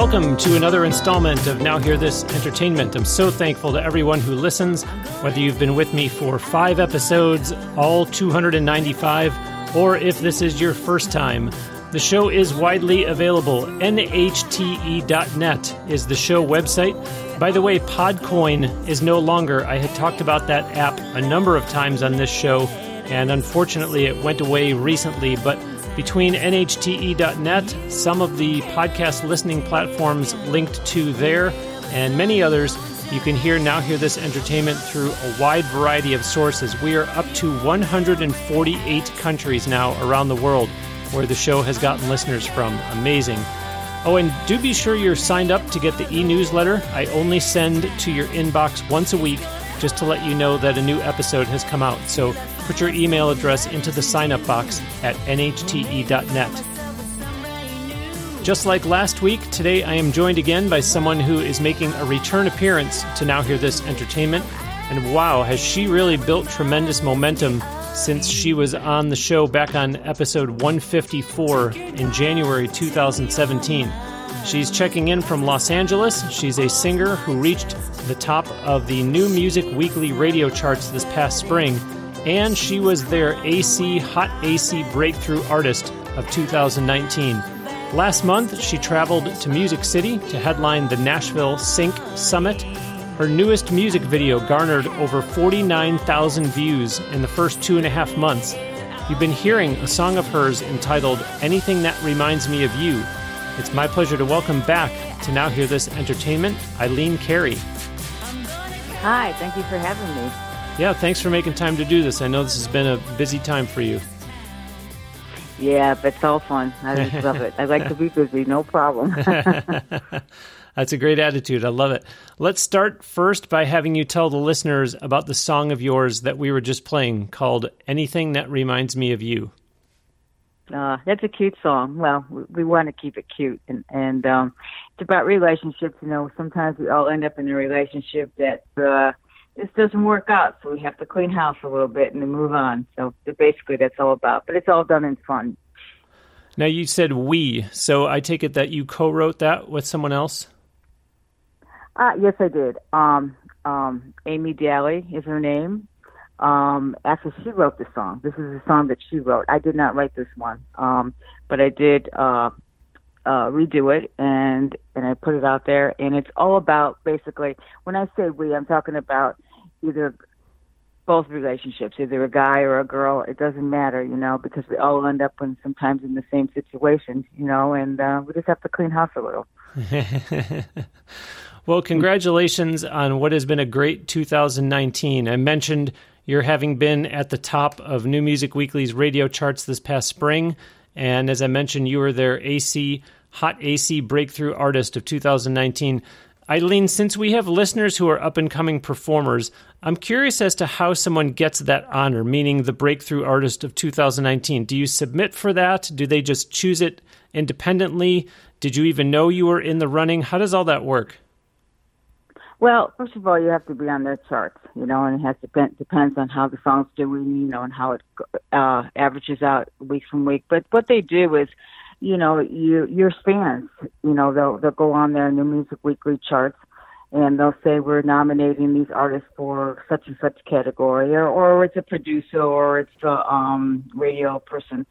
Welcome to another installment of Now Hear This Entertainment. I'm so thankful to everyone who listens, whether you've been with me for five episodes, all 295, or if this is your first time. The show is widely available. NHTE.net is the show website. By the way, Podcoin is no longer. I had talked about that app a number of times on this show, and unfortunately it went away recently, but between nhte.net, some of the podcast listening platforms linked to there, and many others, you can hear Now Hear This Entertainment through a wide variety of sources. We are up to 148 countries now around the world where the show has gotten listeners from. Amazing. Oh, and do be sure you're signed up to get the e newsletter. I only send to your inbox once a week just to let you know that a new episode has come out. So put your email address into the sign up box at nhte.net. Just like last week, today I am joined again by someone who is making a return appearance to Now Hear This Entertainment. And wow, has she really built tremendous momentum since she was on the show back on episode 154 in January 2017. She's checking in from Los Angeles. She's a singer who reached the top of the New Music Weekly radio charts this past spring, and she was their AC Hot AC Breakthrough Artist of 2019. Last month, she traveled to Music City to headline the Nashville Sync Summit her newest music video garnered over 49,000 views in the first two and a half months. You've been hearing a song of hers entitled Anything That Reminds Me of You. It's my pleasure to welcome back to Now Hear This Entertainment, Eileen Carey. Hi, thank you for having me. Yeah, thanks for making time to do this. I know this has been a busy time for you. Yeah, but it's all fun. I just love it. I like to be busy, no problem. That's a great attitude. I love it. Let's start first by having you tell the listeners about the song of yours that we were just playing called Anything That Reminds Me of You. Uh, that's a cute song. Well, we, we want to keep it cute, and and um, it's about relationships. You know, sometimes we all end up in a relationship that uh, this doesn't work out, so we have to clean house a little bit and then move on. So basically, that's all about. But it's all done in fun. Now you said we, so I take it that you co-wrote that with someone else. Uh, yes, I did. Um, um, Amy Daly is her name. Um, actually, she wrote the song. This is a song that she wrote. I did not write this one, um, but I did uh, uh, redo it and and I put it out there. And it's all about basically when I say we, I'm talking about either both relationships, either a guy or a girl. It doesn't matter, you know, because we all end up in sometimes in the same situations, you know, and uh, we just have to clean house a little. Well, congratulations on what has been a great 2019. I mentioned you're having been at the top of New Music Weekly's radio charts this past spring. And as I mentioned, you were their AC Hot AC Breakthrough Artist of 2019. Eileen, since we have listeners who are up and coming performers, I'm curious as to how someone gets that honor, meaning the Breakthrough Artist of 2019. Do you submit for that? Do they just choose it independently? Did you even know you were in the running? How does all that work? Well, first of all, you have to be on their charts, you know, and it has depend, depends on how the song's doing, you know, and how it uh, averages out week from week. But what they do is, you know, you your fans, you know, they'll they'll go on their New Music Weekly charts, and they'll say we're nominating these artists for such and such category, or or it's a producer, or it's the um, radio person,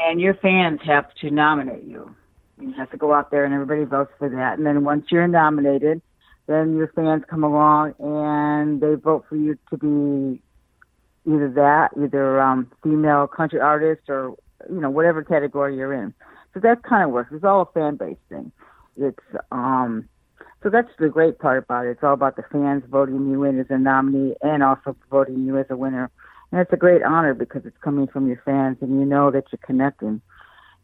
and your fans have to nominate you. You have to go out there, and everybody votes for that. And then once you're nominated then your fans come along and they vote for you to be either that, either um, female country artist or you know whatever category you're in. So that kind of works. It's all a fan based thing. It's um, so that's the great part about it. It's all about the fans voting you in as a nominee and also voting you as a winner. And it's a great honor because it's coming from your fans and you know that you're connecting.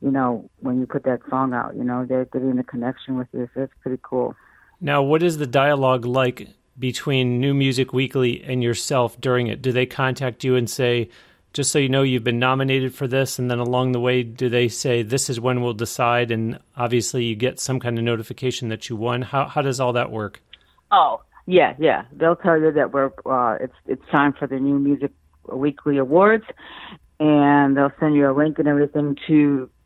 You know when you put that song out, you know they're getting a connection with you. So it's pretty cool. Now, what is the dialogue like between New Music Weekly and yourself during it? Do they contact you and say, just so you know, you've been nominated for this? And then along the way, do they say, this is when we'll decide? And obviously, you get some kind of notification that you won. How, how does all that work? Oh, yeah, yeah. They'll tell you that we're uh, it's it's time for the New Music Weekly Awards, and they'll send you a link and everything to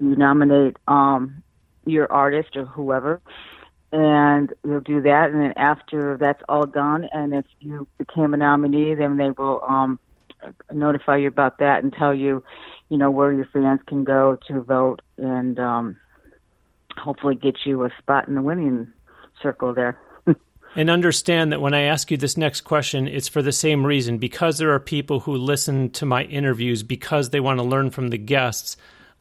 you nominate um, your artist or whoever and you'll do that. And then after that's all done, and if you became a nominee, then they will um, notify you about that and tell you, you know, where your fans can go to vote, and um, hopefully get you a spot in the winning circle there. and understand that when I ask you this next question, it's for the same reason because there are people who listen to my interviews because they want to learn from the guests.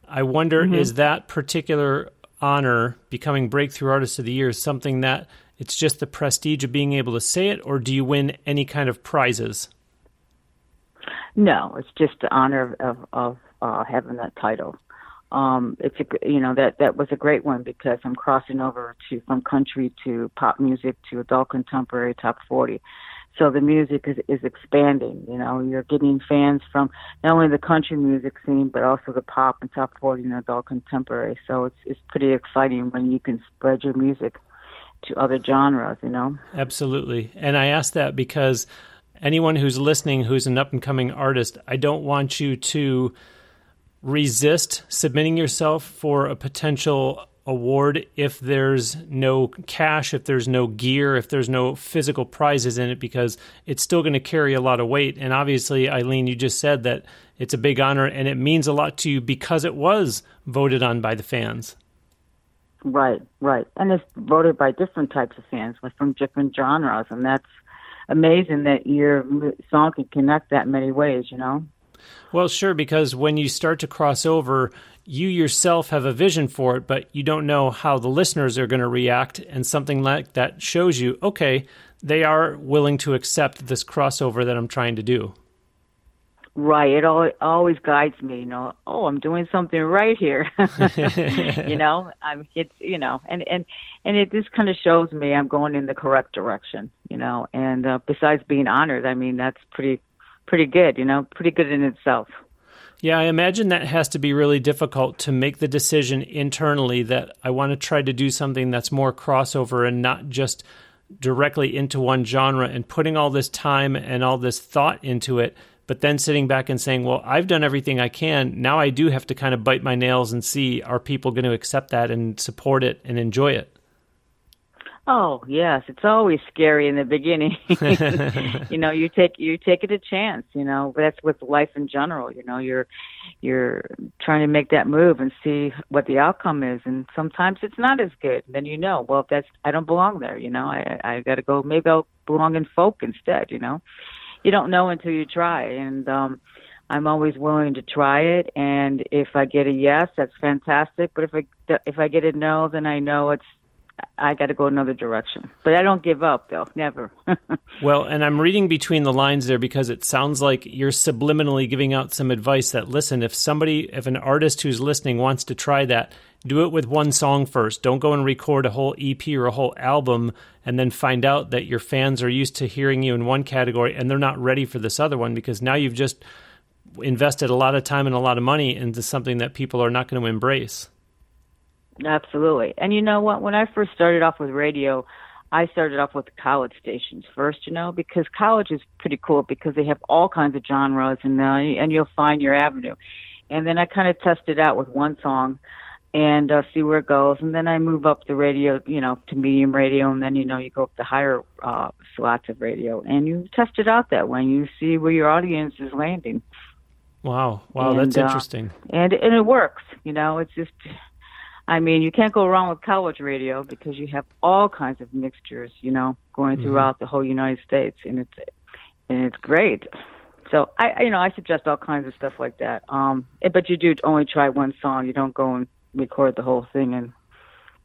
I wonder mm-hmm. is that particular honor, becoming Breakthrough Artist of the Year, is something that it's just the prestige of being able to say it, or do you win any kind of prizes? No, it's just the honor of, of, of uh, having that title. Um, it's a, you know that that was a great one because I'm crossing over to from country to pop music to adult contemporary top 40. So the music is, is expanding. You know, you're getting fans from not only the country music scene but also the pop and top 40 and adult contemporary. So it's it's pretty exciting when you can spread your music to other genres. You know. Absolutely, and I ask that because anyone who's listening who's an up and coming artist, I don't want you to resist submitting yourself for a potential award if there's no cash, if there's no gear, if there's no physical prizes in it, because it's still going to carry a lot of weight. And obviously, Eileen, you just said that it's a big honor and it means a lot to you because it was voted on by the fans. Right, right. And it's voted by different types of fans from different genres. And that's amazing that your song can connect that many ways, you know? Well, sure, because when you start to cross over, you yourself have a vision for it, but you don't know how the listeners are going to react. And something like that shows you, okay, they are willing to accept this crossover that I'm trying to do. Right. It always guides me, you know, oh, I'm doing something right here. you know, I'm it's you know, and and and it just kind of shows me I'm going in the correct direction, you know. And uh, besides being honored, I mean, that's pretty pretty good, you know, pretty good in itself. Yeah, I imagine that has to be really difficult to make the decision internally that I want to try to do something that's more crossover and not just directly into one genre and putting all this time and all this thought into it, but then sitting back and saying, well, I've done everything I can. Now I do have to kind of bite my nails and see are people going to accept that and support it and enjoy it? Oh yes, it's always scary in the beginning. you know, you take you take it a chance. You know, but that's with life in general. You know, you're you're trying to make that move and see what the outcome is, and sometimes it's not as good. Then you know, well, that's I don't belong there. You know, I I got to go. Maybe I'll belong in folk instead. You know, you don't know until you try, and um, I'm always willing to try it. And if I get a yes, that's fantastic. But if I if I get a no, then I know it's I got to go another direction. But I don't give up, though. Never. well, and I'm reading between the lines there because it sounds like you're subliminally giving out some advice that listen, if somebody, if an artist who's listening wants to try that, do it with one song first. Don't go and record a whole EP or a whole album and then find out that your fans are used to hearing you in one category and they're not ready for this other one because now you've just invested a lot of time and a lot of money into something that people are not going to embrace. Absolutely. And you know what? When I first started off with radio, I started off with college stations first, you know, because college is pretty cool because they have all kinds of genres and uh, and you'll find your avenue. And then I kind of tested it out with one song and uh, see where it goes. And then I move up the radio, you know, to medium radio, and then you know you go up to higher uh, slots of radio, and you test it out that way. You see where your audience is landing. Wow, wow, and, that's uh, interesting. And and it works, you know. It's just I mean, you can't go wrong with college radio because you have all kinds of mixtures, you know, going mm-hmm. throughout the whole United States, and it's and it's great. So I, you know, I suggest all kinds of stuff like that. Um, but you do only try one song. You don't go and record the whole thing, and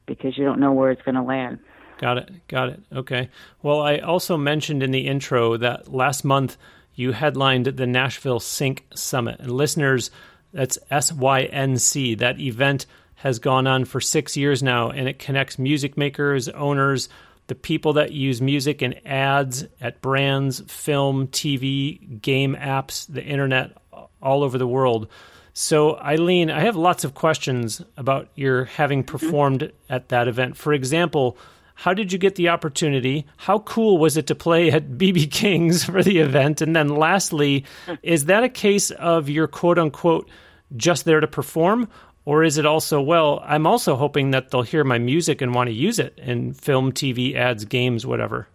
because you don't know where it's going to land. Got it. Got it. Okay. Well, I also mentioned in the intro that last month you headlined the Nashville Sync Summit, and listeners, that's S Y N C. That event has gone on for six years now, and it connects music makers, owners, the people that use music in ads at brands, film, TV, game apps, the internet, all over the world. So, Eileen, I have lots of questions about your having mm-hmm. performed at that event. For example, how did you get the opportunity? How cool was it to play at BB King's for the event? And then, lastly, is that a case of your quote unquote just there to perform, Or is it also, well, I'm also hoping that they'll hear my music and want to use it in film, TV, ads, games, whatever?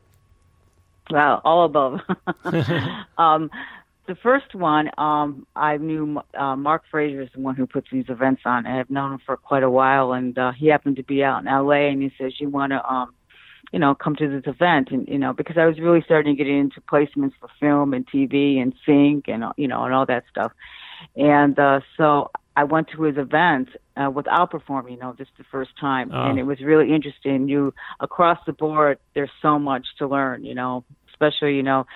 Well, all above. um, the first one, um, I knew uh, Mark Frieser is the one who puts these events on. I have known him for quite a while, and uh, he happened to be out in LA, and he says, "You want to, um, you know, come to this event?" And you know, because I was really starting to get into placements for film and TV and sync and you know and all that stuff, and uh, so I went to his event uh, without performing, you know, just the first time, oh. and it was really interesting. You across the board, there's so much to learn, you know, especially you know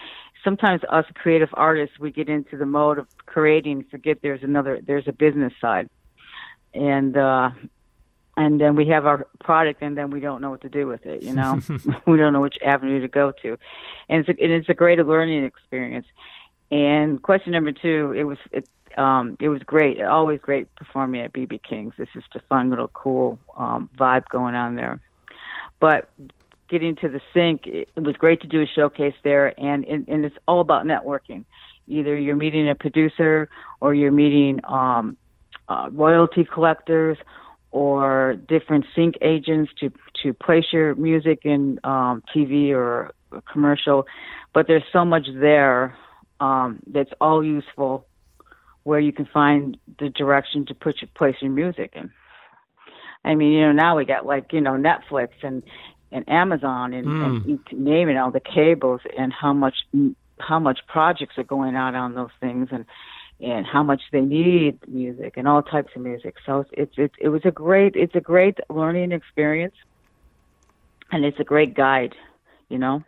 sometimes us creative artists we get into the mode of creating forget there's another there's a business side. And uh and then we have our product and then we don't know what to do with it you know? We don't know which avenue to go to. And it's a, and it's a great learning experience. And question number two it was it um it was great always great performing at bb king's It's just a fun little cool um vibe going on there but getting to the sync, it, was great to do a showcase there, and, and and it's all about networking. Either you're meeting a producer, or you're meeting um, uh, royalty collectors, or different sync agents to to place your music in um, TV or commercial. But there's so much there um, that's all useful, where you can find the direction to put your place your music in. I mean, you know, now we got like you know Netflix and and Amazon and, mm. and you name it all the cables and how much how much projects are going out on those things and and how much they need music and all types of music. So it's it, it was a great it's a great learning experience and it's a great guide, you know.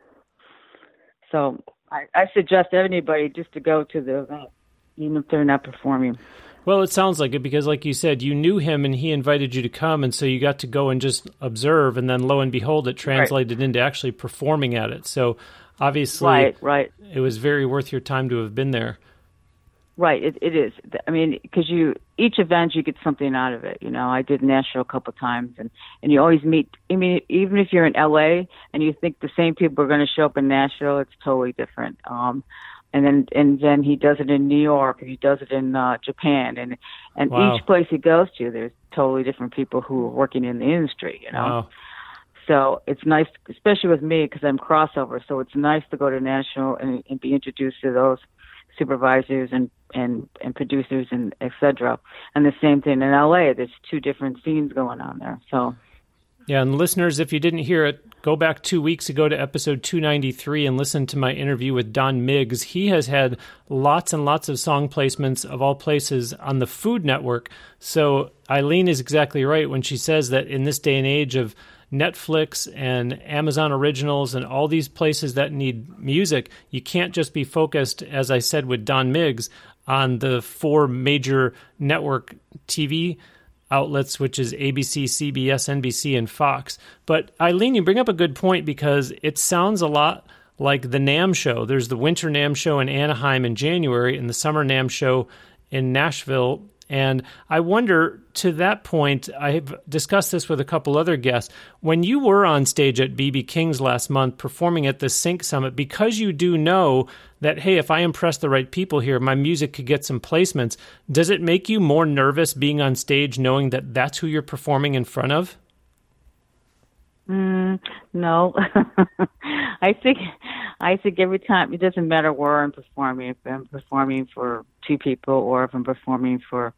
So I, I suggest anybody just to go to the event, even if they're not performing. Well, it sounds like it because, like you said, you knew him and he invited you to come, and so you got to go and just observe, and then lo and behold, it translated right. into actually performing at it. So obviously, right, right, it was very worth your time to have been there. Right, it, it is. I mean, because you each event you get something out of it. You know, I did Nashville a couple of times, and and you always meet. I mean, even if you're in LA and you think the same people are going to show up in Nashville, it's totally different. Um, and then and then he does it in New York, and he does it in uh, Japan, and and wow. each place he goes to, there's totally different people who are working in the industry, you know. Wow. So it's nice, especially with me, because I'm crossover. So it's nice to go to Nashville and, and be introduced to those supervisors and and and producers and etc. And the same thing in LA. There's two different scenes going on there. So yeah, and listeners, if you didn't hear it, go back two weeks ago to episode 293 and listen to my interview with Don Miggs. He has had lots and lots of song placements of all places on the Food Network. So Eileen is exactly right when she says that in this day and age of Netflix and Amazon Originals and all these places that need music, you can't just be focused, as I said with Don Miggs, on the four major network TV outlets, which is ABC, CBS, NBC, and Fox. But Eileen, you bring up a good point because it sounds a lot like the NAMM show. There's the winter NAMM show in Anaheim in January and the summer NAMM show in Nashville and I wonder, to that point, I've discussed this with a couple other guests. When you were on stage at BB King's last month performing at the Sync Summit, because you do know that, hey, if I impress the right people here, my music could get some placements, does it make you more nervous being on stage knowing that that's who you're performing in front of? Mm, no, I think I think every time it doesn't matter where I'm performing. If I'm performing for two people or if I'm performing for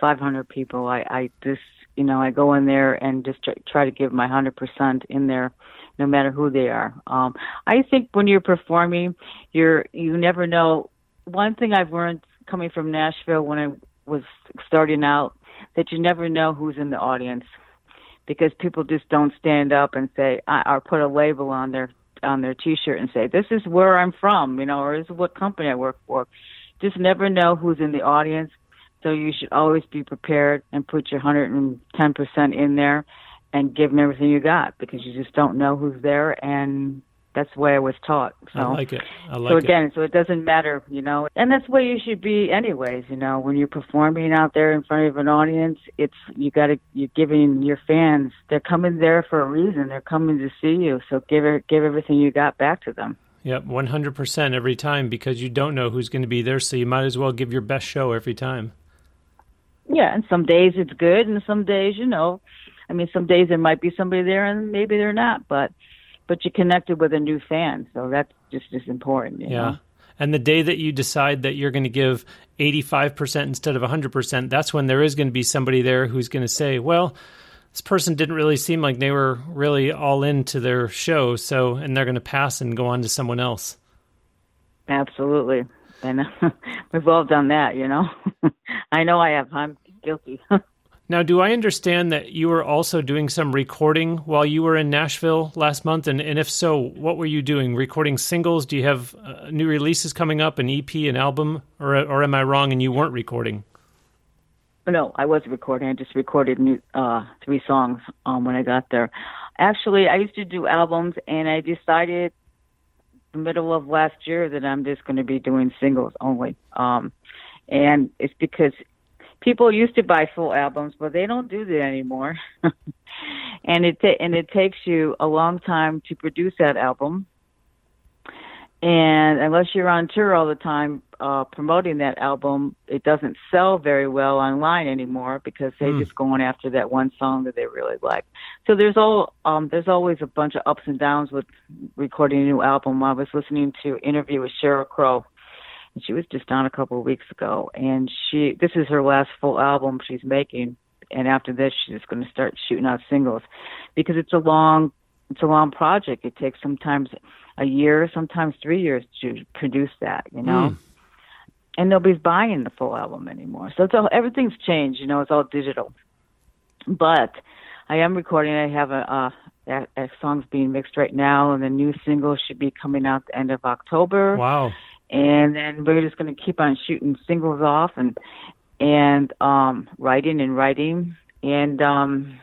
500 people, I I just you know I go in there and just try, to give my 100% in there, no matter who they are. Um, I think when you're performing, you're you never know. One thing I've learned coming from Nashville when I was starting out that you never know who's in the audience because people just don't stand up and say or put a label on their on their t-shirt and say this is where I'm from, you know, or this is what company I work for. Just never know who's in the audience, so you should always be prepared and put your 110% in there and give them everything you got because you just don't know who's there and that's the way I was taught. So, I like it. I like it. so again, it. so it doesn't matter, you know, and that's the way you should be, anyways. You know, when you're performing out there in front of an audience, it's you got to you're giving your fans. They're coming there for a reason. They're coming to see you. So give it, give everything you got back to them. Yep, one hundred percent every time because you don't know who's going to be there. So you might as well give your best show every time. Yeah, and some days it's good, and some days, you know, I mean, some days there might be somebody there, and maybe they're not, but but you connected with a new fan, so that's just as important. yeah. Know? And the day that you decide that you're going to give 85% instead of 100%, that's when there is going to be somebody there who's going to say, well, this person didn't really seem like they were really all into their show. So, and they're going to pass and go on to someone else. Absolutely. And we've all done that, you know. I know I have. I'm guilty. Now, do I understand that you were also doing some recording while you were in Nashville last month? And, and if so, what were you doing? Recording singles? Do you have uh, new releases coming up, an EP, an album? Or, or am I wrong and you weren't recording? No, I was recording. I just recorded new, uh, three songs um, when I got there. Actually, I used to do albums, and I decided the middle of last year that I'm just going to be doing singles only. Um, and it's because people used to buy full albums, but they don't do that anymore. and it ta- and it takes you a long time to produce that album. And unless you're on tour all the time uh, promoting that album, it doesn't sell very well online anymore because they're mm. just going after that one song that they really like. So there's all um, there's always a bunch of ups and downs with recording a new album. I was listening to an interview with Sheryl Crow and she was just on a couple of weeks ago. And she this is her last full album she's making, and after this she's going to start shooting out singles because it's a long it's a long project. It takes sometimes a year, sometimes three years to produce that. You know. Mm. And nobody's buying the full album anymore, so it's all, everything's changed. You know, it's all digital. But I am recording. I have a, a that, that song's being mixed right now, and the new single should be coming out the end of October. Wow! And then we're just going to keep on shooting singles off and and um writing and writing and um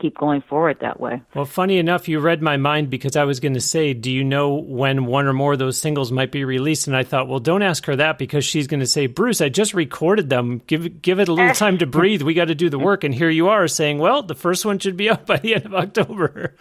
keep going forward that way. Well, funny enough, you read my mind because I was going to say, do you know when one or more of those singles might be released? And I thought, well, don't ask her that because she's going to say, Bruce, I just recorded them. Give give it a little time to breathe. We got to do the work. And here you are saying, well, the first one should be up by the end of October.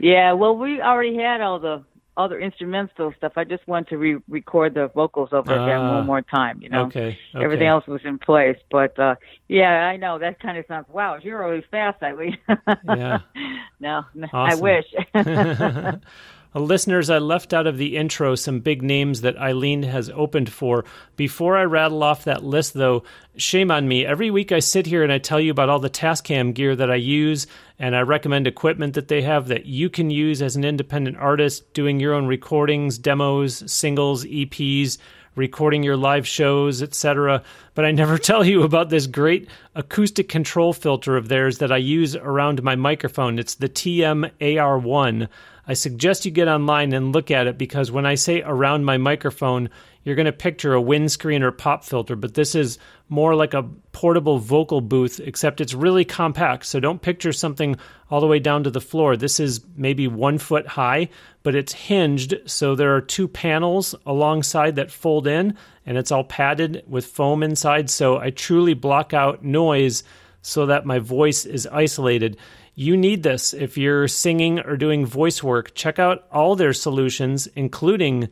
Yeah, well, we already had all the other instrumental stuff. I just want to re-record the vocals over uh, again one ah, more time. You know, okay, okay. everything else was in place. But uh yeah, I know that kind of sounds. Wow, you're really fast, Eileen. yeah. No, awesome. I wish. listeners, I left out of the intro some big names that Eileen has opened for. Before I rattle off that list, though, shame on me. Every week I sit here and I tell you about all the Tascam gear that I use, and I recommend equipment that they have that you can use as an independent artist doing your own recordings, demos, singles, EPs recording your live shows, etc. But I never tell you about this great acoustic control filter of theirs that I use around my microphone. It's the TM AR1. I suggest you get online and look at it because when I say around my microphone, you're going to picture a windscreen or pop filter, but this is more like a portable vocal booth, except it's really compact. So don't picture something all the way down to the floor. This is maybe one foot high, but it's hinged. So there are two panels alongside that fold in, and it's all padded with foam inside. So I truly block out noise so that my voice is isolated. You need this if you're singing or doing voice work. Check out all their solutions, including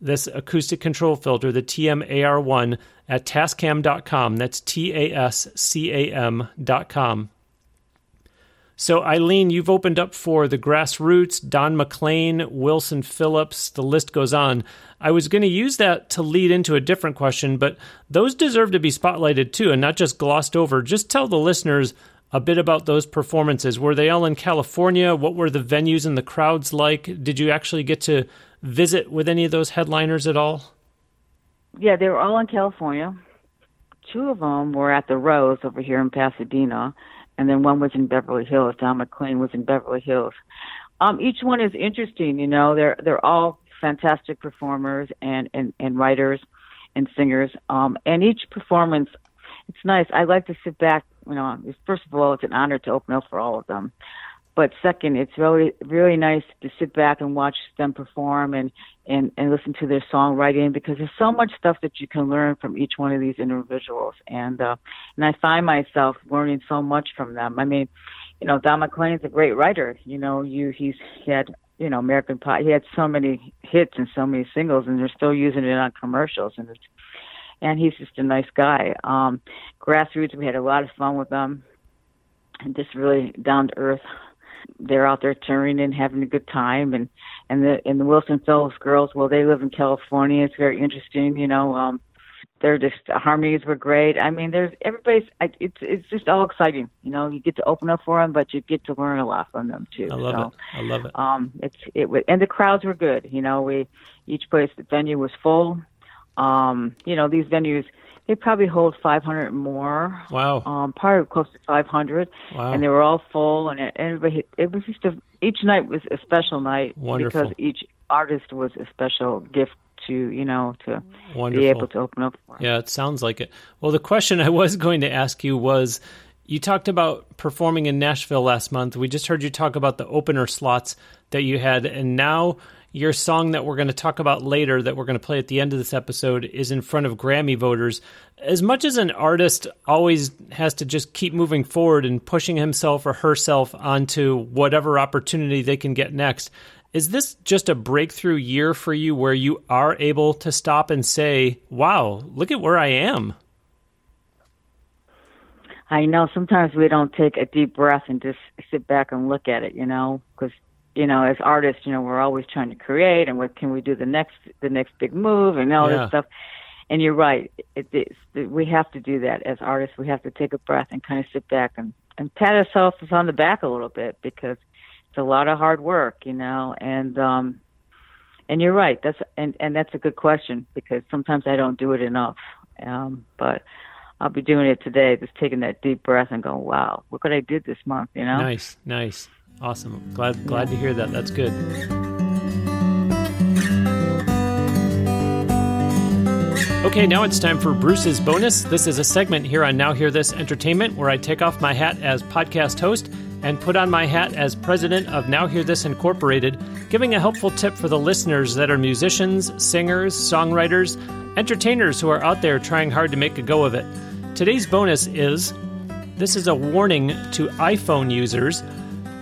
this acoustic control filter, the TM-AR1, at tascam.com. That's T A S C A M.com. So, Eileen, you've opened up for the Grassroots, Don McLean, Wilson Phillips, the list goes on. I was going to use that to lead into a different question, but those deserve to be spotlighted too and not just glossed over. Just tell the listeners a bit about those performances. Were they all in California? What were the venues and the crowds like? Did you actually get to visit with any of those headliners at all? Yeah, they were all in California. Two of them were at the Rose over here in Pasadena, and then one was in Beverly Hills. Don McLean was in Beverly Hills. Um, each one is interesting. You know, they're they're all fantastic performers and and, and writers and singers. Um, and each performance, it's nice. I like to sit back you know, first of all, it's an honor to open up for all of them. But second, it's really really nice to sit back and watch them perform and and and listen to their songwriting because there's so much stuff that you can learn from each one of these individuals. And uh, and I find myself learning so much from them. I mean, you know, Don McLean's a great writer. You know, you he's he had you know American Pie. He had so many hits and so many singles, and they're still using it on commercials, and it's and he's just a nice guy. Um, grassroots, we had a lot of fun with them, and just really down to earth. They're out there touring and having a good time, and and the and the Wilson Phillips girls, well, they live in California. It's very interesting, you know. Um, they're just the harmonies were great. I mean, there's everybody's. It's it's just all exciting. You know, you get to open up for them, but you get to learn a lot from them too. I love so, it. I love it. Um, it's it was, and the crowds were good. You know, we each place the venue was full. Um, you know, these venues they probably hold 500 more. Wow. Um, probably close to 500. Wow. And they were all full, and everybody. It was just a, each night was a special night Wonderful. because each artist was a special gift to you know to Wonderful. be able to open up for. Yeah, it sounds like it. Well, the question I was going to ask you was you talked about performing in Nashville last month. We just heard you talk about the opener slots that you had, and now your song that we're going to talk about later, that we're going to play at the end of this episode, is in front of Grammy voters. As much as an artist always has to just keep moving forward and pushing himself or herself onto whatever opportunity they can get next, is this just a breakthrough year for you where you are able to stop and say, wow, look at where I am? I know sometimes we don't take a deep breath and just sit back and look at it, you know, because you know, as artists, you know, we're always trying to create and what can we do the next the next big move and all Yeah. this stuff. And you're right. It, it's we have to do that as artists. We have to take a breath and kind of sit back and and pat ourselves on the back a little bit because it's a lot of hard work, you know. And um, and you're right. That's and and that's a good question because sometimes I don't do it enough. Um, but I'll be doing it today, just taking that deep breath and going, "Wow, look what I did this month," you know. Nice, nice, awesome. Glad, glad to hear that. That's good. Okay, now it's time for Bruce's bonus. This is a segment here on Now Hear This Entertainment where I take off my hat as podcast host and put on my hat as president of Now Hear This Incorporated, giving a helpful tip for the listeners that are musicians, singers, songwriters, entertainers who are out there trying hard to make a go of it. Today's bonus is this is a warning to iPhone users.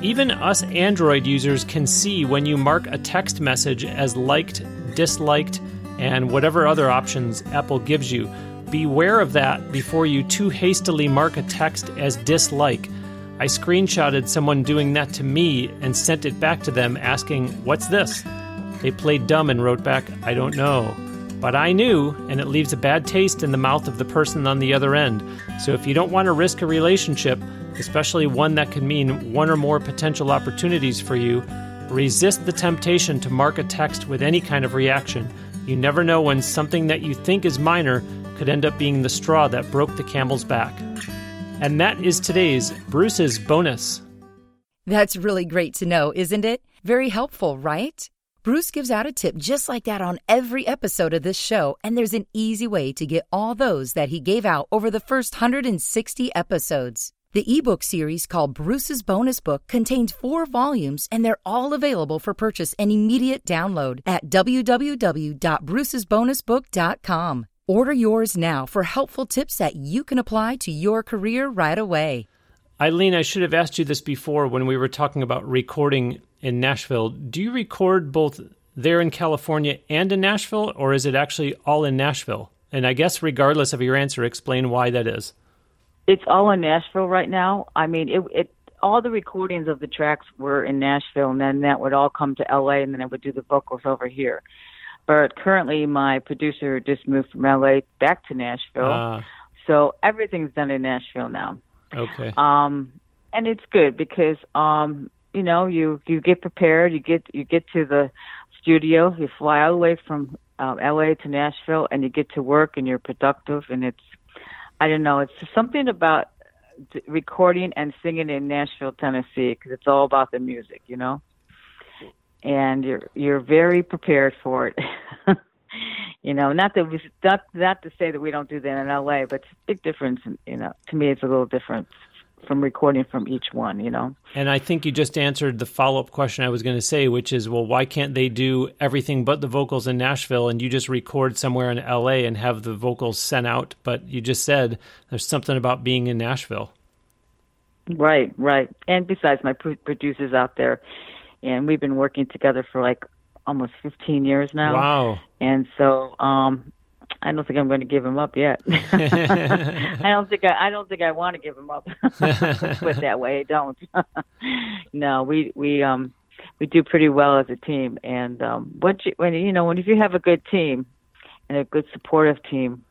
Even us Android users can see when you mark a text message as liked, disliked, and whatever other options Apple gives you. Beware of that before you too hastily mark a text as dislike. I screenshotted someone doing that to me and sent it back to them asking, What's this? They played dumb and wrote back, I don't know. But I knew, and it leaves a bad taste in the mouth of the person on the other end. So if you don't want to risk a relationship, especially one that could mean one or more potential opportunities for you, resist the temptation to mark a text with any kind of reaction. You never know when something that you think is minor could end up being the straw that broke the camel's back. And that is today's Bruce's bonus. That's really great to know, isn't it? Very helpful, right? Bruce gives out a tip just like that on every episode of this show, and there's an easy way to get all those that he gave out over the first 160 episodes. The ebook series called Bruce's Bonus Book contains four volumes, and they're all available for purchase and immediate download at www.brucesbonusbook.com. Order yours now for helpful tips that you can apply to your career right away. Eileen, I should have asked you this before when we were talking about recording in Nashville. Do you record both there in California and in Nashville, or is it actually all in Nashville? And I guess, regardless of your answer, explain why that is. It's all in Nashville right now. I mean, it, it all the recordings of the tracks were in Nashville, and then that would all come to LA, and then I would do the vocals over here. But currently, my producer just moved from LA back to Nashville, Ah, so everything's done in Nashville now. okay. Um, and it's good because um, you know you you get prepared, you get you get to the studio, you fly all the way from um, LA to Nashville, and you get to work, and you're productive, and it's I don't know, it's something about recording and singing in Nashville, Tennessee, because it's all about the music, you know. And you're you're very prepared for it. you know, not that we not not to say that we don't do that in LA, but it's a big difference. You know, to me, it's a little different from recording from each one. You know. And I think you just answered the follow up question I was going to say, which is, well, why can't they do everything but the vocals in Nashville and you just record somewhere in LA and have the vocals sent out? But you just said there's something about being in Nashville. Right, right. And besides, my pro- producers out there, and we've been working together for like almost 15 years now. Wow. And so, um, I don't think I'm going to give him up yet. I don't think I, I don't think I want to give him up. Put that way, I don't. no, we we um we do pretty well as a team, and um, what you, when you know when if you have a good team and a good supportive team,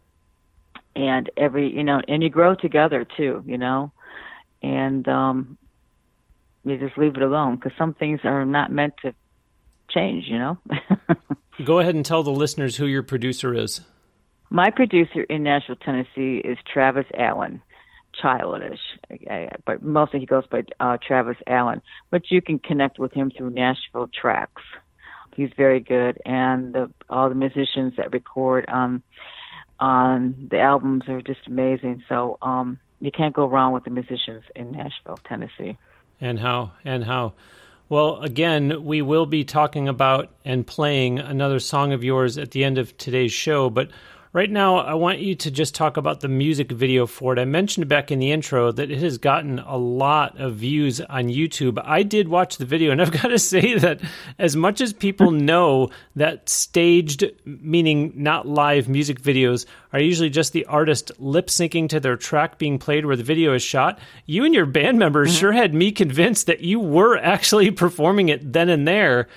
and every you know and you grow together too, you know, and um, you just leave it alone because some things are not meant to change, you know. Go ahead and tell the listeners who your producer is. My producer in Nashville, Tennessee is Travis Allen. Childish, but mostly he goes by uh, Travis Allen. But you can connect with him through Nashville Tracks. He's very good, and the, all the musicians that record on on the albums are just amazing. So um, you can't go wrong with the musicians in Nashville, Tennessee. And how? And how? Well, again, we will be talking about and playing another song of yours at the end of today's show, but Right now, I want you to just talk about the music video for it. I mentioned back in the intro that it has gotten a lot of views on YouTube. I did watch the video, and I've got to say that as much as people know that staged, meaning not live music videos, are usually just the artist lip syncing to their track being played where the video is shot, you and your band members mm-hmm. sure had me convinced that you were actually performing it then and there.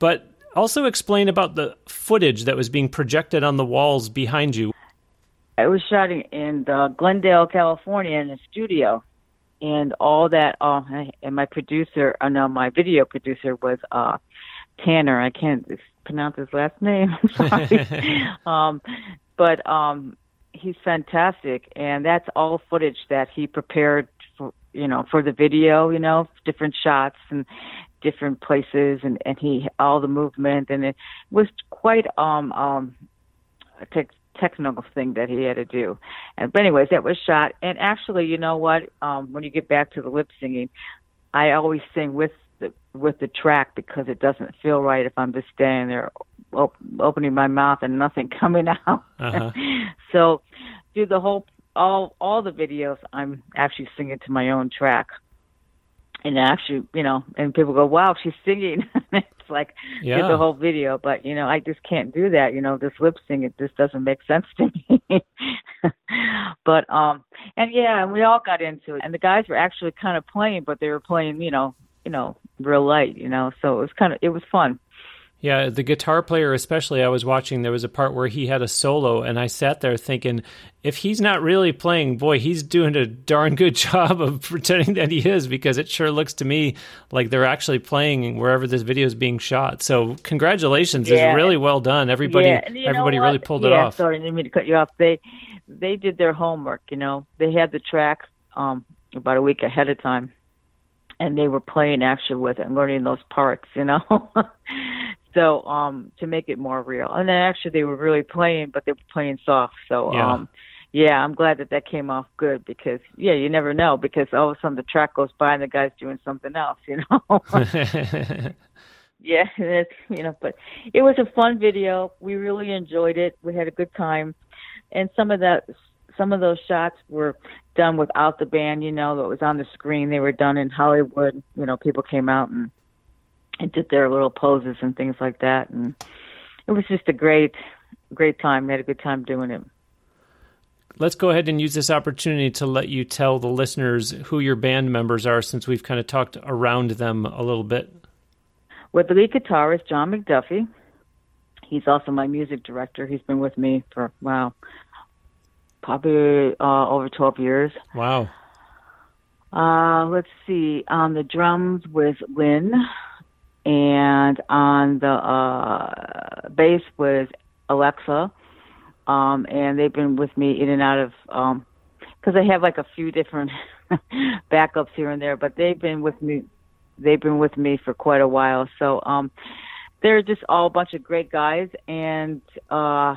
But also, explain about the footage that was being projected on the walls behind you. I was shot in uh, Glendale, California, in a studio, and all that. Uh, and my producer, uh, no, my video producer was uh, Tanner. I can't pronounce his last name. um, but um, he's fantastic, and that's all footage that he prepared for you know for the video. You know, different shots and different places and and he all the movement. And it was quite um um a te- technical thing that he had to do. And but anyways that was shot. And actually you know what? Um when you get back to the lip syncing i always sing with the with the track because it doesn't feel right if i'm just standing there op- opening my mouth and nothing coming out. Uh-huh. so through the whole all all the videos i'm actually singing to my own track and actually, you know, and people go, "Wow, she's singing." it's like yeah. the whole video, but you know, I just can't do that. You know, this lip sync, it just doesn't make sense to me. but um, and yeah, and we all got into it, and the guys were actually kind of playing, but they were playing, you know, you know, real light, you know, so it was kind of it was fun. Yeah, the guitar player, especially, I was watching, there was a part where he had a solo, and I sat there thinking, if he's not really playing, boy, he's doing a darn good job of pretending that he is, because it sure looks to me like they're actually playing wherever this video is being shot. So, congratulations. Yeah. It's really well done. Everybody yeah. everybody really pulled yeah, it off. Sorry, I didn't mean to cut you off. They, they did their homework, you know. They had the tracks um, about a week ahead of time and they were playing actually with it and learning those parts, you know. so um to make it more real. And then actually they were really playing but they were playing soft. So yeah. um yeah i'm glad that that came off good because yeah you never know because all of a sudden the track goes by and the guy's doing something else you know? Yeah it's you know but it was a fun video. We really enjoyed it. We had a good time. And some of that some of those shots were done without the band you know that was on the screen. They were done in hollywood. You know people came out and and did their little poses and things like that. And it was just a great, great time. We had a good time doing it. Let's go ahead and use this opportunity to let you tell the listeners who your band members are since we've kind of talked around them a little bit. Well, the lead guitarist, John McDuffie. He's also my music director. He's been with me for, wow, probably uh, over 12 years. Wow. Uh, let's see. On the drums with Lynn and on the uh, bass was Alexa, um, and they've been with me in and out of because um, I have like a few different backups here and there, but they've been with me. They've been with me for quite a while, so um, they're just all a bunch of great guys, and uh,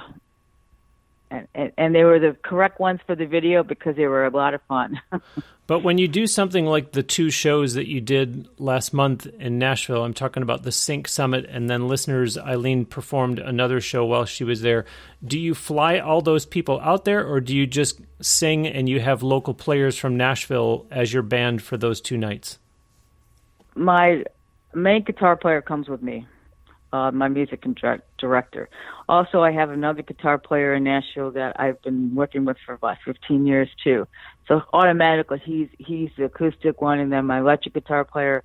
and, and, they were the correct ones for the video because they were a lot of fun. but when you do something like the two shows that you did last month in Nashville, I'm talking about the Sync Summit, and then listeners, Eileen performed another show while she was there. Do you fly all those people out there, or do you just sing and you have local players from Nashville as your band for those two nights? My main guitar player comes with me. Uh, my music director. Also, I have another guitar player in Nashville that I've been working with for about 15 years too. So automatically, he's he's the acoustic one, and then my electric guitar player,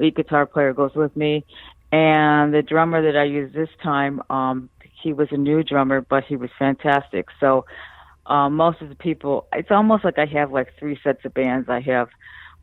lead guitar player, goes with me, and the drummer that I use this time, um, he was a new drummer, but he was fantastic. So um, most of the people, it's almost like I have like three sets of bands. I have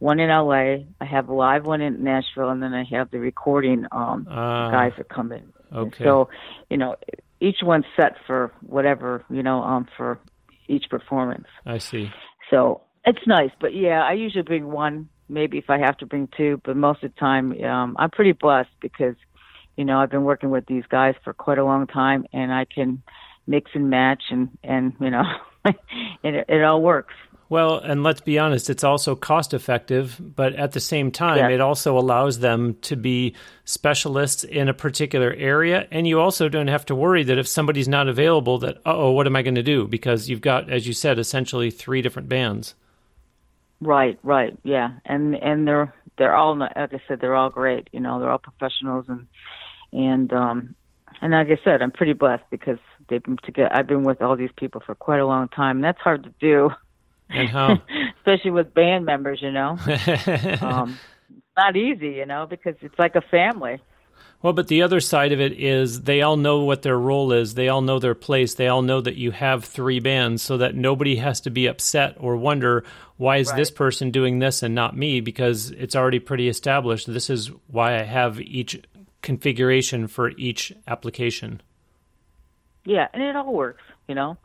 one in LA, I have a live one in Nashville, and then I have the recording um, uh, guys that come in. Okay. So, you know, each one's set for whatever you know um, for each performance. I see. So it's nice, but yeah, I usually bring one, maybe if I have to bring two, but most of the time um, I'm pretty blessed because you know I've been working with these guys for quite a long time, and I can mix and match and and you know it, it all works. Well, and let's be honest, it's also cost effective, but at the same time, yeah. it also allows them to be specialists in a particular area. And you also don't have to worry that if somebody's not available, that, oh, what am I going to do? Because you've got, as you said, essentially three different bands. Right, right, yeah. And, and they're, they're all, like I said, they're all great. You know, they're all professionals and, and, um, and like I said, I'm pretty blessed because they've been together. I've been with all these people for quite a long time. And that's hard to do. And how? Especially with band members, you know. um, it's not easy, you know, because it's like a family. Well, but the other side of it is they all know what their role is. They all know their place. They all know that you have three bands so that nobody has to be upset or wonder why is right. this person doing this and not me because it's already pretty established. This is why I have each configuration for each application. Yeah, and it all works, you know,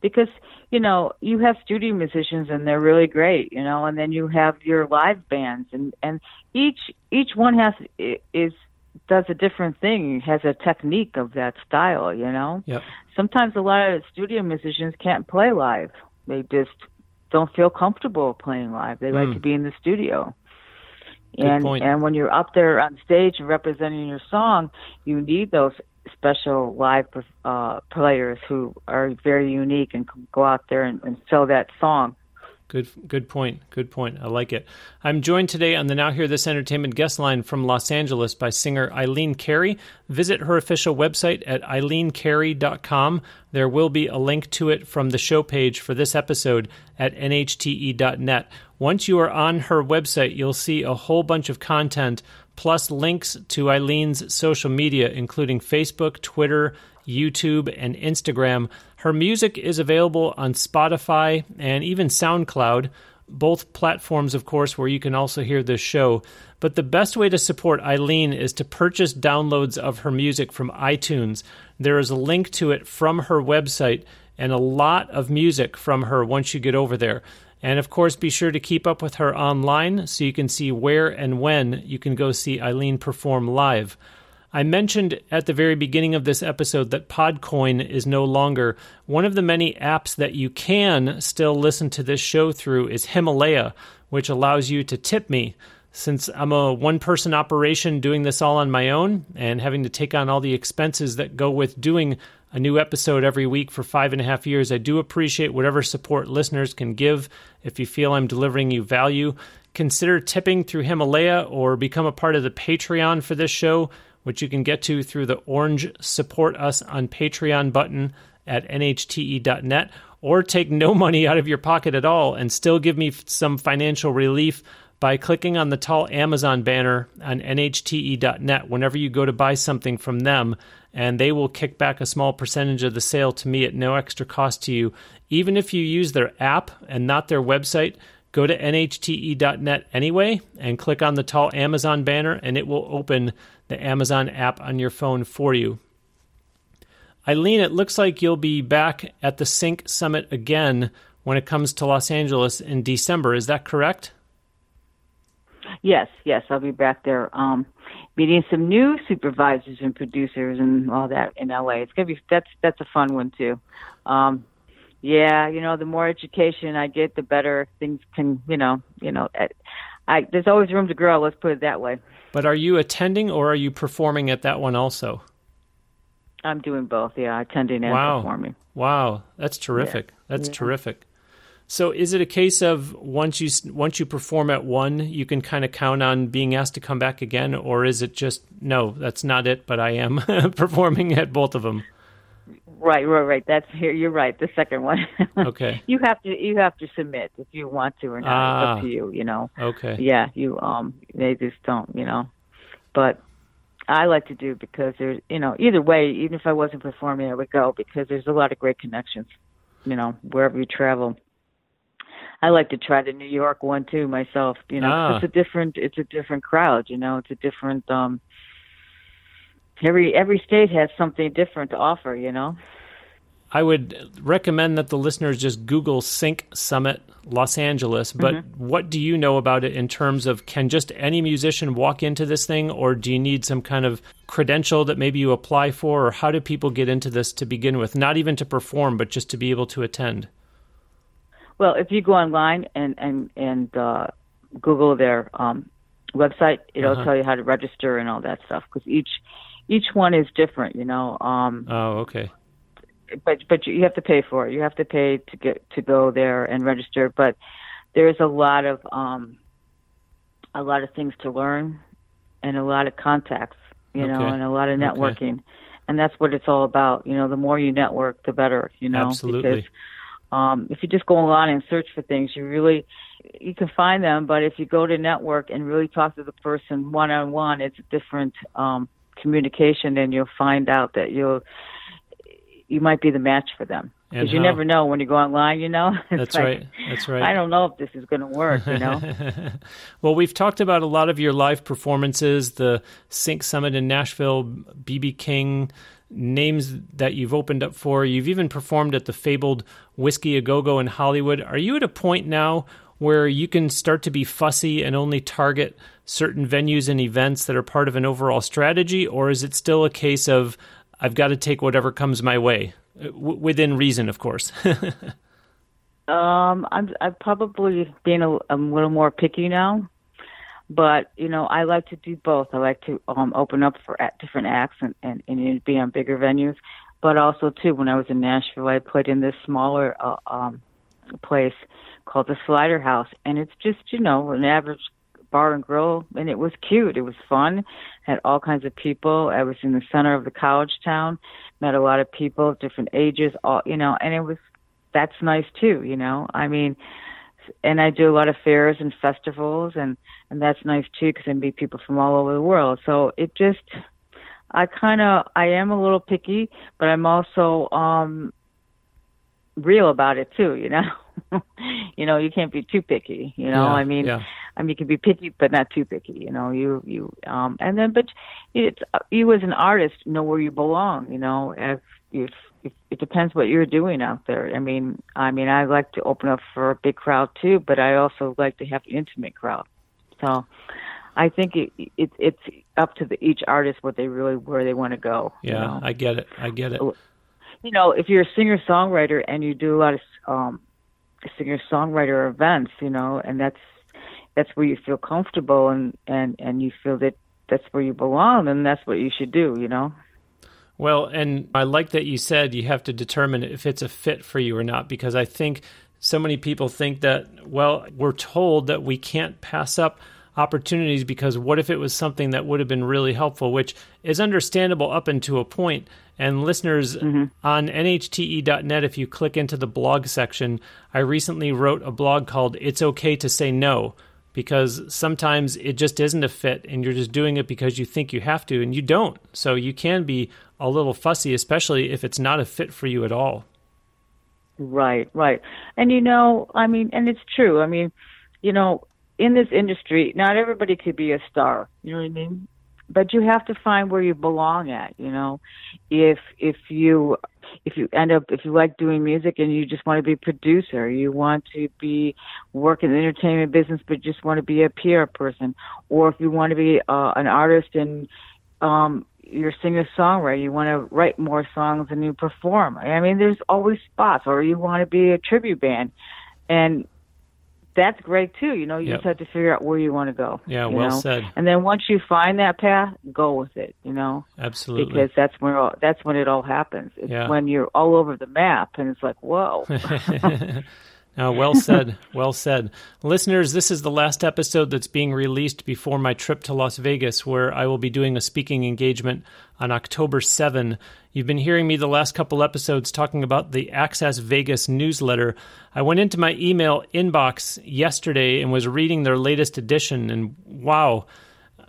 because you know you have studio musicians and they're really great, you know, and then you have your live bands and and each each one has is does a different thing, has a technique of that style, you know. Yep. Sometimes a lot of studio musicians can't play live; they just don't feel comfortable playing live. They like Mm. to be in the studio. Good and point. and when you're up there on stage and representing your song, you need those special live uh, players who are very unique and go out there and, and sell that song. Good, good point. Good point. I like it. I'm joined today on the Now Hear This Entertainment guest line from Los Angeles by singer Eileen Carey. Visit her official website at eileencarey.com. There will be a link to it from the show page for this episode at nhte.net. Once you are on her website, you'll see a whole bunch of content plus links to Eileen's social media, including Facebook, Twitter, YouTube, and Instagram. Her music is available on Spotify and even SoundCloud, both platforms, of course, where you can also hear this show. But the best way to support Eileen is to purchase downloads of her music from iTunes. There is a link to it from her website and a lot of music from her once you get over there. And of course, be sure to keep up with her online so you can see where and when you can go see Eileen perform live. I mentioned at the very beginning of this episode that Podcoin is no longer. One of the many apps that you can still listen to this show through is Himalaya, which allows you to tip me. Since I'm a one person operation doing this all on my own and having to take on all the expenses that go with doing a new episode every week for five and a half years, I do appreciate whatever support listeners can give. If you feel I'm delivering you value, consider tipping through Himalaya or become a part of the Patreon for this show, which you can get to through the orange Support Us on Patreon button at nhte.net, or take no money out of your pocket at all and still give me some financial relief by clicking on the tall Amazon banner on nhte.net whenever you go to buy something from them, and they will kick back a small percentage of the sale to me at no extra cost to you. Even if you use their app and not their website, go to nhte.net anyway and click on the tall Amazon banner, and it will open the Amazon app on your phone for you. Eileen, it looks like you'll be back at the Sync Summit again when it comes to Los Angeles in December. Is that correct? Yes, yes, I'll be back there. Um, meeting some new supervisors and producers and all that in LA. It's gonna be that's that's a fun one too. Um, yeah, you know, the more education I get, the better things can, you know, you know, I, I there's always room to grow. Let's put it that way. But are you attending or are you performing at that one also? I'm doing both. Yeah, attending and Wow. performing. Wow, that's terrific. That's Yeah. terrific. So is it a case of once you once you perform at one, you can kind of count on being asked to come back again, or is it just no, that's not it, but I am performing at both of them? Right, right, right. That's here. You're right. The second one. okay. You have to you have to submit if you want to or not. Ah. It's up to you. You know. Okay. Yeah. You um. They just don't. You know. But I like to do because there's you know either way even if I wasn't performing I would go because there's a lot of great connections. You know wherever you travel. I like to try the New York one too myself. You know, Ah. it's a different it's a different crowd. You know, it's a different um. Every every state has something different to offer. You know. I would recommend that the listeners just Google Sync Summit Los Angeles. But Mm-hmm. what do you know about it in terms of can just any musician walk into this thing, or do you need some kind of credential that maybe you apply for, or how do people get into this to begin with? Not even to perform, but just to be able to attend. Well, if you go online and and and uh, Google their um, website, it'll Uh-huh. tell you how to register and all that stuff. Because each each one is different, you know. Um, Oh, okay. but but you have to pay for it. You have to pay to get to go there and register. But there's a lot of um, a lot of things to learn and a lot of contacts, you know, and a lot of Okay. networking. And that's what it's all about. You know, the more you network, the better. You know, Absolutely. because um, if you just go online and search for things, you really you can find them. But if you go to network and really talk to the person one on one, it's a different um, communication, and you'll find out that you'll you might be the match for them because you how? never know when you go online. You know, That's like, right. That's right. I don't know if this is going to work. You know, well, we've talked about a lot of your live performances, the Sync Summit in Nashville, BB King, names that you've opened up for. You've even performed at the fabled Whisky A Go Go in Hollywood. Are you at a point now where you can start to be fussy and only target certain venues and events that are part of an overall strategy, or is it still a case of I've got to take whatever comes my way? Uh, w- within reason, of course. um, I'm I'm probably being a, a little more picky now. But you know, I like to do both. I like to um, open up for at different acts and, and and be on bigger venues. But also too, when I was in Nashville, I played in this smaller uh, um, place called the Slider House, and it's just you know an average bar and grill, and it was cute. It was fun. Had all kinds of people. I was in the center of the college town. Met a lot of people different ages. All you know, and it was that's nice too. You know, I mean, and I do a lot of fairs and festivals, and and that's nice too because I meet people from all over the world. So it just, I kind of, I am a little picky, but I'm also um real about it too. You know, you know, you can't be too picky. You know, Yeah, I mean, yeah. I mean, you can be picky, but not too picky. You know, you you um, and then, but it's you as an artist know where you belong. You know, if if, if it depends what you're doing out there. I mean, I mean, I like to open up for a big crowd too, but I also like to have an intimate crowd. So, I think it, it it's up to the, each artist what they really where they want to go. you yeah, know? I get it. I get it. you know, if you're a singer songwriter and you do a lot of um, singer songwriter events, you know, and that's that's where you feel comfortable and and and you feel that that's where you belong, then that's what you should do, you know. Well, and I like that you said you have to determine if it's a fit for you or not, because I think so many people think that, well, we're told that we can't pass up opportunities because what if it was something that would have been really helpful, which is understandable up until a point. And listeners mm-hmm. on nhte.net, if you click into the blog section, I recently wrote a blog called It's Okay to Say No because sometimes it just isn't a fit and you're just doing it because you think you have to and you don't. So you can be a little fussy, especially if it's not a fit for you at all. Right, right. And you know, I mean, and it's true. I mean, you know, in this industry, not everybody could be a star. You know what I mean? But you have to find where you belong at, you know. If if you if you end up if you like doing music and you just want to be a producer, you want to be work in the entertainment business but just want to be a PR person, or if you want to be uh, an artist and um you're singing a singer songwriter, you want to write more songs than you perform. I mean, there's always spots, or you want to be a tribute band, and that's great too. You know, you Yep. just have to figure out where you want to go. Yeah, well know? said. And then once you find that path, go with it. You know, Absolutely. because that's where all, that's when it all happens. It's Yeah. when you're all over the map, and it's like, whoa. Uh, well said. well said. Listeners, this is the last episode that's being released before my trip to Las Vegas, where I will be doing a speaking engagement on October 7. You've been hearing me the last couple episodes talking about the Access Vegas newsletter. I went into my email inbox yesterday and was reading their latest edition, and wow,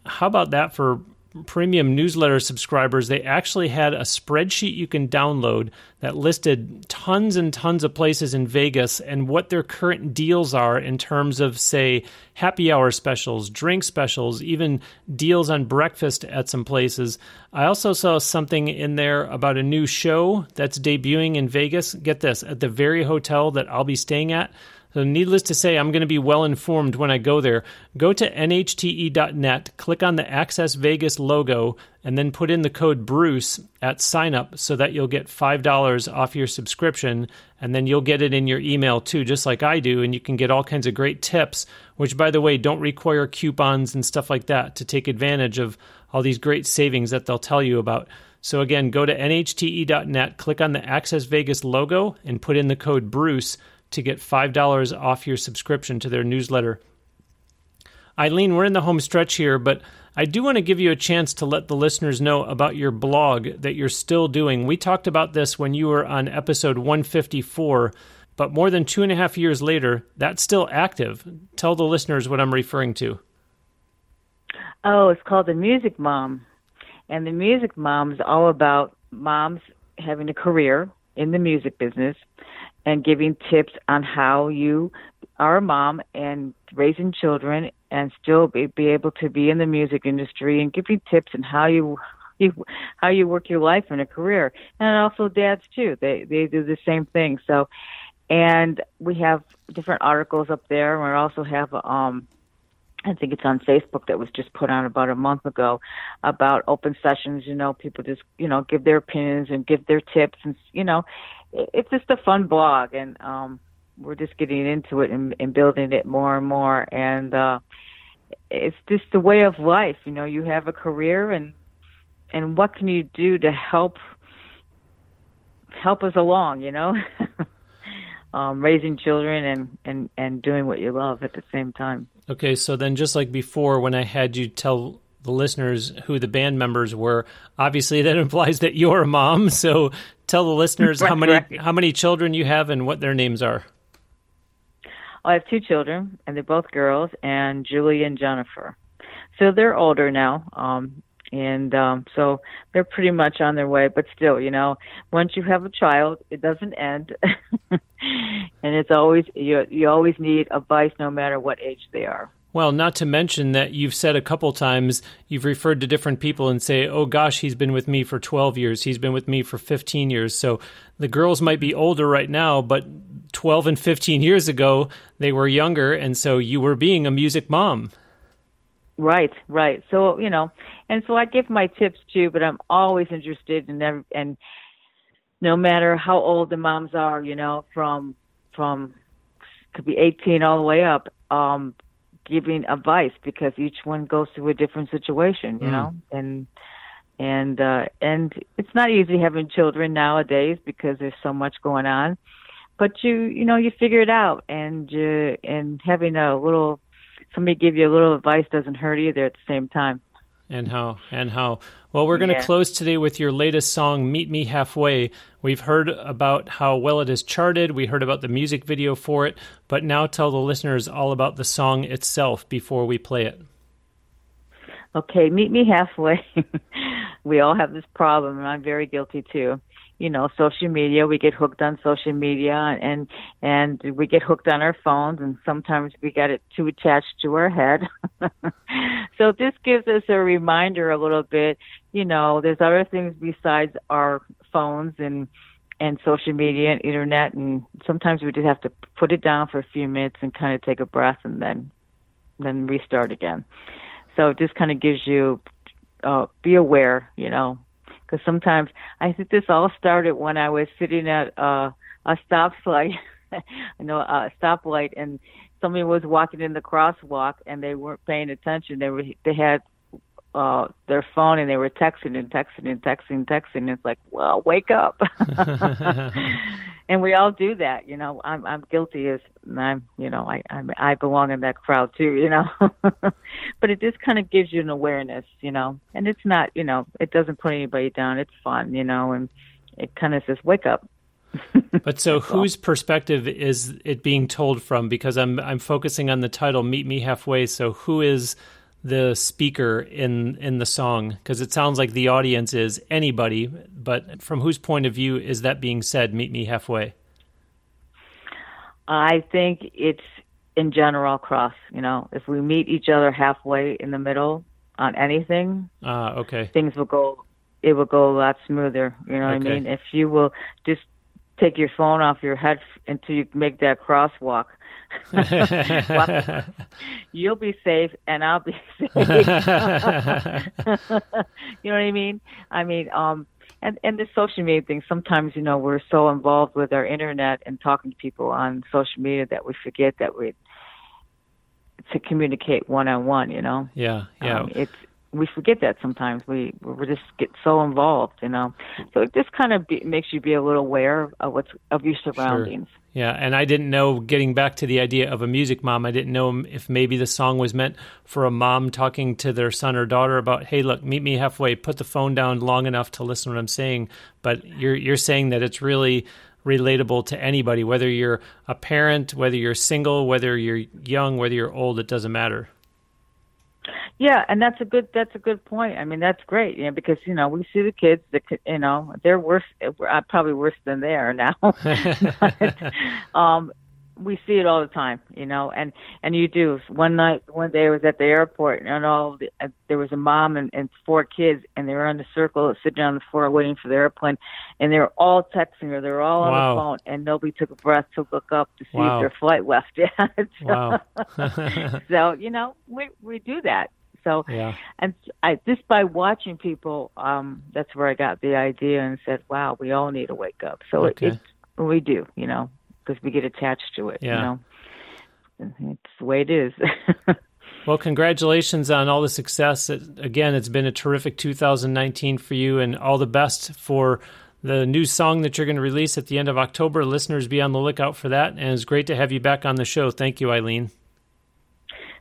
how about that for premium newsletter subscribers, they actually had a spreadsheet you can download that listed tons and tons of places in Vegas and what their current deals are in terms of, say, happy hour specials, drink specials, even deals on breakfast at some places. I also saw something in there about a new show that's debuting in Vegas. Get this, at the very hotel that I'll be staying at. So, needless to say, I'm going to be well informed when I go there. Go to nhte.net, click on the Access Vegas logo, and then put in the code Bruce at sign up so that you'll get $5 off your subscription. And then you'll get it in your email too, just like I do. And you can get all kinds of great tips, which, by the way, don't require coupons and stuff like that to take advantage of all these great savings that they'll tell you about. So, again, go to nhte.net, click on the Access Vegas logo, and put in the code Bruce to get $5 off your subscription to their newsletter. Eileen, we're in the home stretch here, but I do want to give you a chance to let the listeners know about your blog that you're still doing. We talked about this when you were on episode 154, but more than two and a half years later, that's still active. Tell the listeners what I'm referring to. Oh, it's called The Music Mom. And The Music Mom is all about moms having a career in the music business and giving tips on how you are a mom and raising children and still be, be able to be in the music industry and giving tips on how you you how you work your life and a career. And also dads too. They they do the same thing. So and we have different articles up there. And we also have um I think it's on Facebook that was just put on about a month ago about open sessions. You know, people just you know give their opinions and give their tips, and you know, it's just a fun blog, and um, we're just getting into it and, and building it more and more. And uh, it's just the way of life. You know, you have a career, and and what can you do to help help us along? You know. um, raising children and, and, and doing what you love at the same time. Okay, so then just like before, when I had you tell the listeners who the band members were, obviously that implies that you're a mom. So tell the listeners right, how many right. how many children you have and what their names are. I have two children, and they're both girls, and Julie and Jennifer. So they're older now. Um, and um, so they're pretty much on their way. But still, you know, once you have a child, it doesn't end, and it's always you. You always need advice, no matter what age they are. Well, not to mention that you've said a couple times you've referred to different people and say, "Oh gosh, he's been with me for 12 years. He's been with me for 15 years." So the girls might be older right now, but 12 and 15 years ago, they were younger, and so you were being a music mom. Right, right. So you know, and so I give my tips too, but I'm always interested in every, and no matter how old the moms are, you know, from from could be 18 all the way up, um, giving advice because each one goes through a different situation, you mm. know, and and uh, and it's not easy having children nowadays because there's so much going on, but you you know you figure it out, and uh, and having a little somebody give you a little advice doesn't hurt either at the same time. And how? And how? Well, we're going to yeah. close today with your latest song, Meet Me Halfway. We've heard about how well it is charted. We heard about the music video for it. But now tell the listeners all about the song itself before we play it. Okay, Meet Me Halfway. we all have this problem, and I'm very guilty too you know social media we get hooked on social media and and we get hooked on our phones and sometimes we get it too attached to our head. So this gives us a reminder a little bit you know there's other things besides our phones and and social media and internet and sometimes we just have to put it down for a few minutes and kind of take a breath and then then restart again. So it just kind of gives you uh, be aware you know because sometimes I think this all started when I was sitting at uh, a stoplight, you know a stoplight, and somebody was walking in the crosswalk and they weren't paying attention. They were they had uh, their phone and they were texting and texting and texting and texting. It's like, well, wake up. and we all do that, you know. I'm I'm guilty as I'm, you know, I I'm, I belong in that crowd too, you know. but it just kind of gives you an awareness, you know. And it's not, you know, it doesn't put anybody down. It's fun, you know, and it kind of says, wake up. but so whose perspective is it being told from because I'm I'm focusing on the title meet me halfway so who is the speaker in in the song because it sounds like the audience is anybody but from whose point of view is that being said meet me halfway? I think it's in general cross you know? If we meet each other halfway in the middle on anything uh, okay. things will go it will go a lot smoother you know what okay. i mean? If you will just take your phone off your head until you make that crosswalk you'll be safe and I'll be safe. you know what I mean? I mean, um, and and the social media thing. Sometimes you know we're so involved with our internet and talking to people on social media that we forget that we to communicate one on one. You know? Yeah, yeah. Um, it's we forget that sometimes. We we just get so involved, you know. So it just kind of be, makes you be a little aware of what's of your surroundings. Sure. Yeah, and I didn't know. Getting back to the idea of a music mom, I didn't know if maybe the song was meant for a mom talking to their son or daughter about, "Hey, look, meet me halfway. Put the phone down long enough to listen to what I'm saying." But you're you're saying that it's really relatable to anybody, whether you're a parent, whether you're single, whether you're young, whether you're old. It doesn't matter. Yeah, and that's a good that's a good point. I mean, that's great, you know, because you know we see the kids that you know they're worse, uh, probably worse than they are now. but, um, we see it all the time, you know, and and you do. One night, one day, I was at the airport, and all the, uh, there was a mom and, and four kids, and they were on the circle, sitting on the floor, waiting for the airplane, and they were all texting her. They were all on wow. the phone, and nobody took a breath to look up to see wow. if their flight left. Yeah. so, so you know, we we do that. So, yeah. and I just by watching people, um, that's where I got the idea and said, "Wow, we all need to wake up." So okay. it, it, we do, you know, because we get attached to it. Yeah. You know, it's the way it is. well, congratulations on all the success. again, it's been a terrific 2019 for you, and all the best for the new song that you're going to release at the end of October. Listeners, be on the lookout for that. And it's great to have you back on the show. Thank you, Eileen.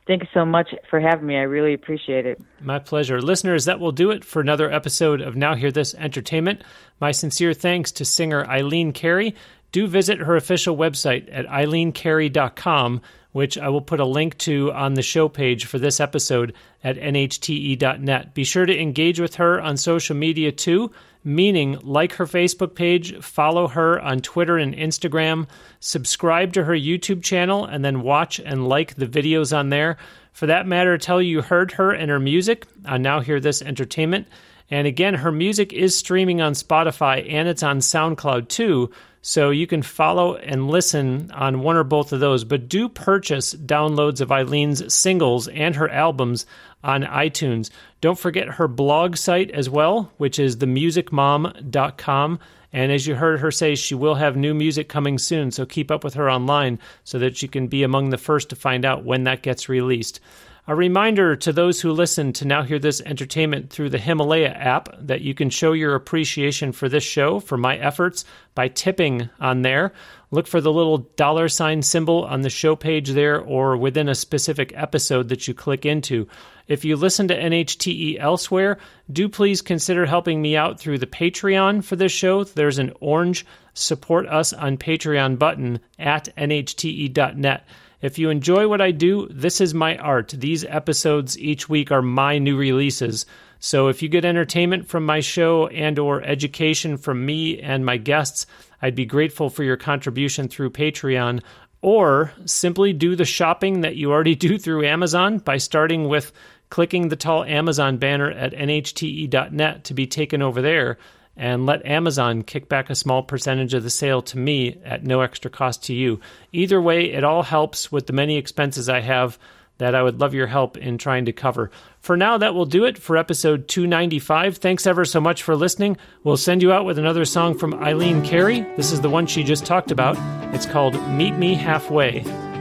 Thank you so much for having me. I really appreciate it. My pleasure. Listeners, that will do it for another episode of Now Hear This Entertainment. My sincere thanks to singer Eileen Carey. Do visit her official website at eileencarey.com, which I will put a link to on the show page for this episode at nhte.net. Be sure to engage with her on social media too meaning like her Facebook page, follow her on Twitter and Instagram, subscribe to her YouTube channel, and then watch and like the videos on there. For that matter, tell you heard her and her music on Now Hear This Entertainment. And again, her music is streaming on Spotify and it's on SoundCloud too. So you can follow and listen on one or both of those. But do purchase downloads of Eileen's singles and her albums on iTunes. Don't forget her blog site as well, which is themusicmom.com. And as you heard her say, she will have new music coming soon. So keep up with her online so that you can be among the first to find out when that gets released. A reminder to those who listen to now hear this entertainment through the Himalaya app that you can show your appreciation for this show, for my efforts, by tipping on there. Look for the little dollar sign symbol on the show page there or within a specific episode that you click into. If you listen to NHTE elsewhere, do please consider helping me out through the Patreon for this show. There's an orange support us on Patreon button at nhte.net. If you enjoy what I do, this is my art. These episodes each week are my new releases. So if you get entertainment from my show and or education from me and my guests, I'd be grateful for your contribution through Patreon or simply do the shopping that you already do through Amazon by starting with clicking the tall Amazon banner at nhte.net to be taken over there and let Amazon kick back a small percentage of the sale to me at no extra cost to you. Either way, it all helps with the many expenses I have that I would love your help in trying to cover. For now, that will do it for episode 295. Thanks ever so much for listening. We'll send you out with another song from Eileen Carey. This is the one she just talked about. It's called Meet Me Halfway.